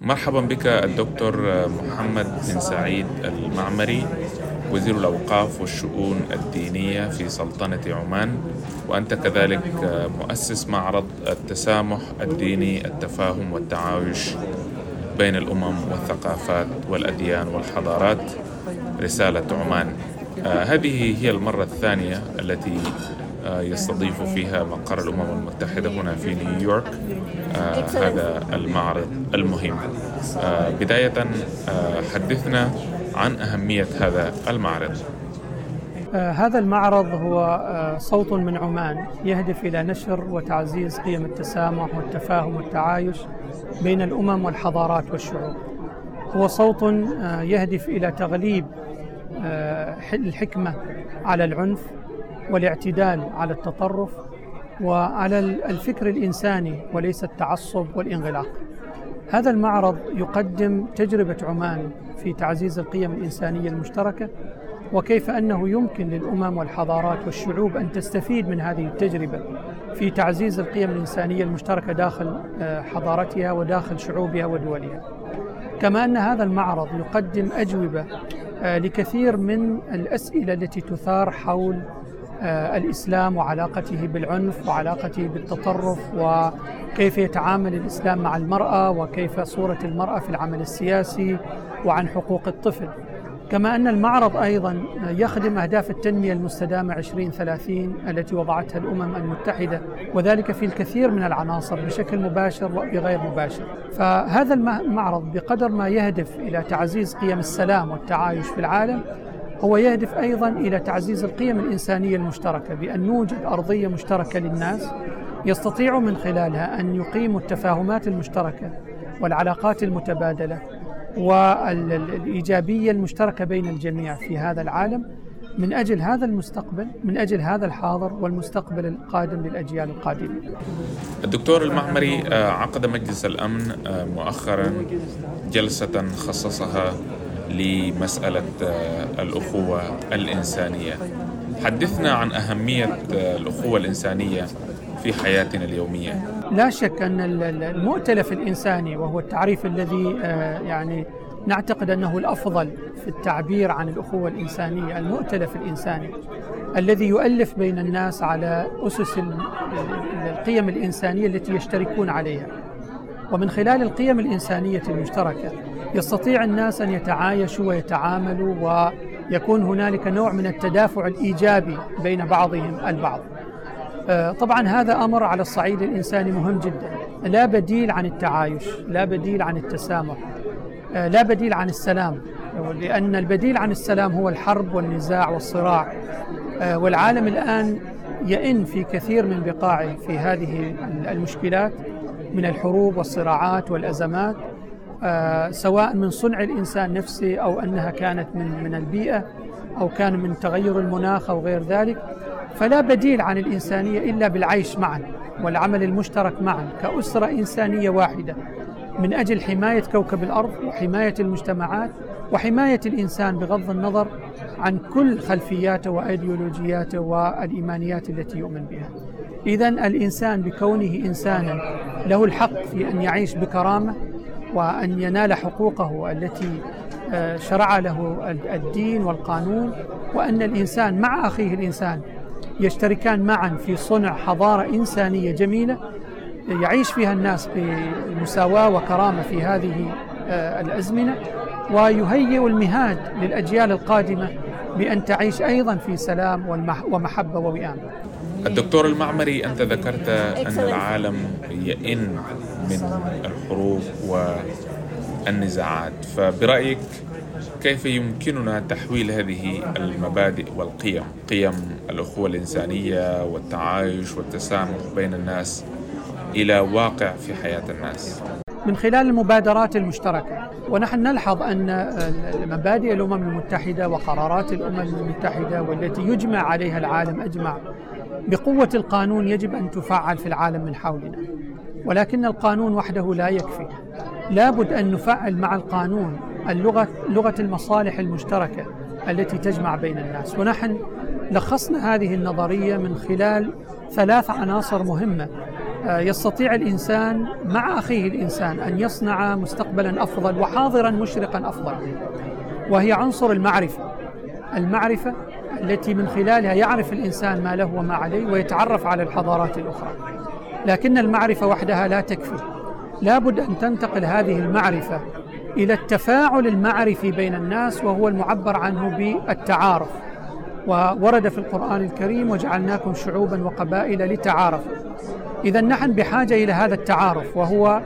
مرحبا بك الدكتور محمد بن سعيد المعمري وزير الأوقاف والشؤون الدينية في سلطنة عمان وأنت كذلك مؤسس معرض التسامح الديني التفاهم والتعايش بين الأمم والثقافات والأديان والحضارات رسالة عمان. آه، هذه هي المرة الثانية التي يستضيف فيها مقر الأمم المتحدة هنا في نيويورك. آه، هذا المعرض المهم. بداية حدثنا عن أهمية هذا المعرض. هذا المعرض هو صوت من عمان يهدف إلى نشر وتعزيز قيم التسامح والتفاهم والتعايش بين الأمم والحضارات والشعوب. هو صوت يهدف إلى تغليب الحكمة على العنف والاعتدال على التطرف وعلى الفكر الإنساني وليس التعصب والانغلاق. هذا المعرض يقدم تجربة عمان في تعزيز القيم الإنسانية المشتركة وكيف أنه يمكن للأمم والحضارات والشعوب أن تستفيد من هذه التجربة في تعزيز القيم الإنسانية المشتركة داخل آه، حضارتها وداخل شعوبها ودولها. كما أن هذا المعرض يقدم أجوبة آه، لكثير من الأسئلة التي تثار حول آه، الإسلام وعلاقته بالعنف وعلاقته بالتطرف وكيف يتعامل الإسلام مع المرأة وكيف صورة المرأة في العمل السياسي وعن حقوق الطفل. كما أن المعرض أيضا يخدم أهداف التنمية المستدامة 2030 التي وضعتها الأمم المتحدة وذلك في الكثير من العناصر بشكل مباشر وبغير مباشر. فهذا المعرض بقدر ما يهدف إلى تعزيز قيم السلام والتعايش في العالم هو يهدف أيضا إلى تعزيز القيم الإنسانية المشتركة بأن نوجد أرضية مشتركة للناس يستطيعوا من خلالها أن يقيموا التفاهمات المشتركة والعلاقات المتبادلة والإيجابية المشتركة بين الجميع في هذا العالم من أجل هذا المستقبل من أجل هذا الحاضر والمستقبل القادم للأجيال القادمة الدكتور المعمري آه، عقد مجلس الأمن آه، مؤخرا جلسة خصصها لمسألة آه، الأخوة الإنسانية. حدثنا عن أهمية الأخوة الإنسانية في حياتنا اليومية. لا شك أن المؤتلف الإنساني وهو التعريف الذي آه، يعني نعتقد أنه الأفضل في التعبير عن الأخوة الإنسانية المؤتلف الإنساني الذي يؤلف بين الناس على أسس القيم الإنسانية التي يشتركون عليها. ومن خلال القيم الإنسانية المشتركة يستطيع الناس أن يتعايشوا ويتعاملوا ويكون هنالك نوع من التدافع الإيجابي بين بعضهم البعض. آه، طبعا هذا أمر على الصعيد الإنساني مهم جدا. لا بديل عن التعايش لا بديل عن التسامح آه، لا بديل عن السلام. لأن البديل عن السلام هو الحرب والنزاع والصراع. آه، والعالم الآن يئن في كثير من بقاعه في هذه المشكلات من الحروب والصراعات والأزمات. سواء من صنع الإنسان نفسه أو أنها كانت من من البيئة أو كان من تغير المناخ أو غير ذلك فلا بديل عن الإنسانية إلا بالعيش معا والعمل المشترك معا كأسرة إنسانية واحدة من أجل حماية كوكب الأرض وحماية المجتمعات وحماية الإنسان بغض النظر عن كل خلفياته وأيديولوجياته والإيمانيات التي يؤمن بها. إذا الإنسان بكونه إنسانا له الحق في أن يعيش بكرامة وأن ينال حقوقه التي آه، شرع له الدين والقانون وأن الإنسان مع أخيه الإنسان يشتركان معا في صنع حضارة إنسانية جميلة يعيش فيها الناس بمساواة وكرامة في هذه آه، الأزمنة ويهيئ المهاد للأجيال القادمة بأن تعيش أيضا في سلام ومحبة ووئام. الدكتور المعمري أنت ذكرت أن العالم يئن من الحروب والنزاعات. فبرأيك كيف يمكننا تحويل هذه المبادئ والقيم؟ قيم الأخوة الإنسانية والتعايش والتسامح بين الناس إلى واقع في حياة الناس؟ من خلال المبادرات المشتركة ونحن نلحظ أن مبادئ الأمم المتحدة وقرارات الأمم المتحدة والتي يجمع عليها العالم أجمع بقوة القانون يجب أن تفعل في العالم من حولنا. ولكن القانون وحده لا يكفي. لابد أن نفعل مع القانون اللغة لغة المصالح المشتركة التي تجمع بين الناس. ونحن لخصنا هذه النظرية من خلال ثلاث عناصر مهمة. آه، يستطيع الإنسان مع أخيه الإنسان أن يصنع مستقبلا أفضل وحاضرا مشرقا أفضل وهي عنصر المعرفة. المعرفة التي من خلالها يعرف الإنسان ما له وما عليه ويتعرف على الحضارات الأخرى. لكن المعرفة وحدها لا تكفي. لابد أن تنتقل هذه المعرفة إلى التفاعل المعرفي بين الناس وهو المعبر عنه بالتعارف. وورد في القرآن الكريم وجعلناكم شعوبا وقبائل لتعارفوا اذا نحن بحاجة إلى هذا التعارف وهو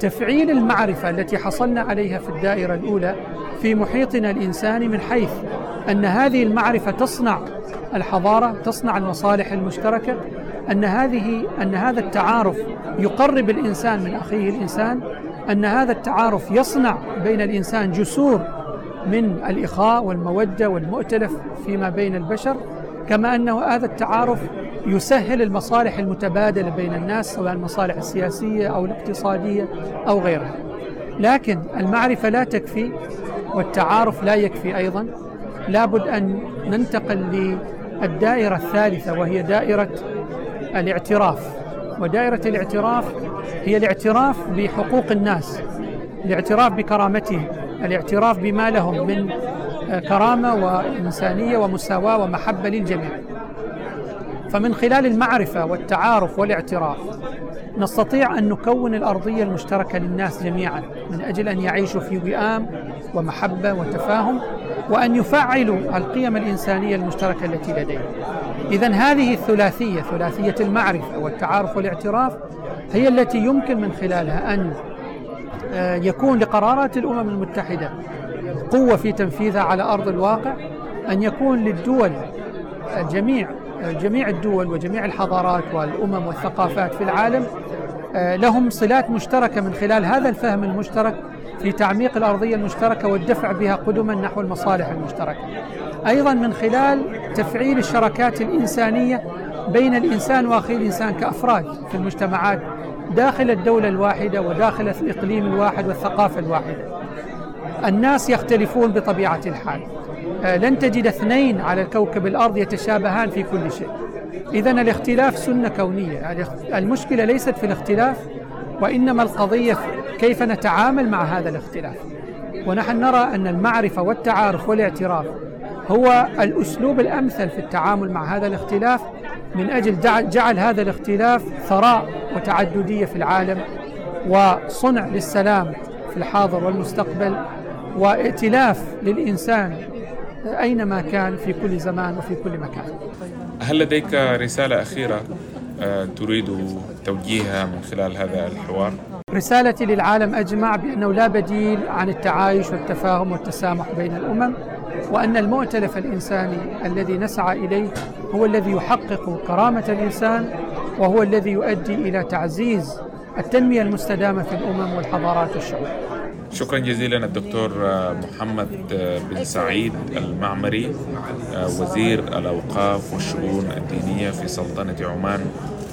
تفعيل المعرفة التي حصلنا عليها في الدائرة الأولى في محيطنا الإنساني من حيث أن هذه المعرفة تصنع الحضارة تصنع المصالح المشتركة أن هذه أن هذا التعارف يقرب الإنسان من أخيه الإنسان أن هذا التعارف يصنع بين الإنسان جسور من الإخاء والمودة والمؤتلف فيما بين البشر كما أنه هذا التعارف يسهل المصالح المتبادلة بين الناس سواء المصالح السياسية أو الاقتصادية أو غيرها. لكن المعرفة لا تكفي والتعارف لا يكفي أيضا لابد أن ننتقل للدائره الثالثة وهي دائرة الاعتراف. ودائرة الاعتراف هي الاعتراف بحقوق الناس الاعتراف بكرامتهم الاعتراف بما لهم من كرامة وإنسانية ومساواة ومحبة للجميع. فمن خلال المعرفة والتعارف والاعتراف نستطيع أن نكون الأرضية المشتركة للناس جميعا من أجل أن يعيشوا في وئام ومحبة وتفاهم وأن يفعلوا القيم الإنسانية المشتركة التي لديهم. اذا هذه الثلاثية ثلاثية المعرفة والتعارف والاعتراف هي التي يمكن من خلالها أن آه، يكون لقرارات الأمم المتحدة قوة في تنفيذها على أرض الواقع أن يكون للدول جميع جميع الدول وجميع الحضارات والأمم والثقافات في العالم لهم صلات مشتركة من خلال هذا الفهم المشترك في تعميق الأرضية المشتركة والدفع بها قدما نحو المصالح المشتركة. أيضا من خلال تفعيل الشراكات الإنسانية بين الإنسان واخيه الإنسان كأفراد في المجتمعات داخل الدولة الواحدة وداخل الإقليم الواحد والثقافة الواحدة. الناس يختلفون بطبيعة الحال. آه، لن تجد اثنين على الكوكب الأرض يتشابهان في كل شيء. اذا الاختلاف سنة كونية، المشكلة ليست في الاختلاف وإنما القضية كيف نتعامل مع هذا الاختلاف. ونحن نرى أن المعرفة والتعارف والاعتراف هو الأسلوب الأمثل في التعامل مع هذا الاختلاف من أجل جعل هذا الاختلاف ثراء وتعددية في العالم وصنع للسلام في الحاضر والمستقبل وائتلاف للإنسان أينما كان في كل زمان وفي كل مكان. هل لديك رسالة أخيرة آه، تريد توجيهها من خلال هذا الحوار؟ رسالتي للعالم أجمع بأنه لا بديل عن التعايش والتفاهم والتسامح بين الأمم وأن المؤتلف الإنساني الذي نسعى إليه هو الذي يحقق كرامة الإنسان وهو الذي يؤدي إلى تعزيز التنمية المستدامة في الأمم والحضارات والشعوب. شكرا جزيلا الدكتور محمد بن سعيد المعمري وزير الأوقاف والشؤون الدينية في سلطنة عمان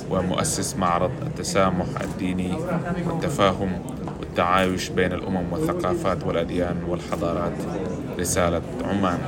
ومؤسس معرض التسامح الديني والتفاهم والتعايش بين الأمم والثقافات والأديان والحضارات رسالة عمان.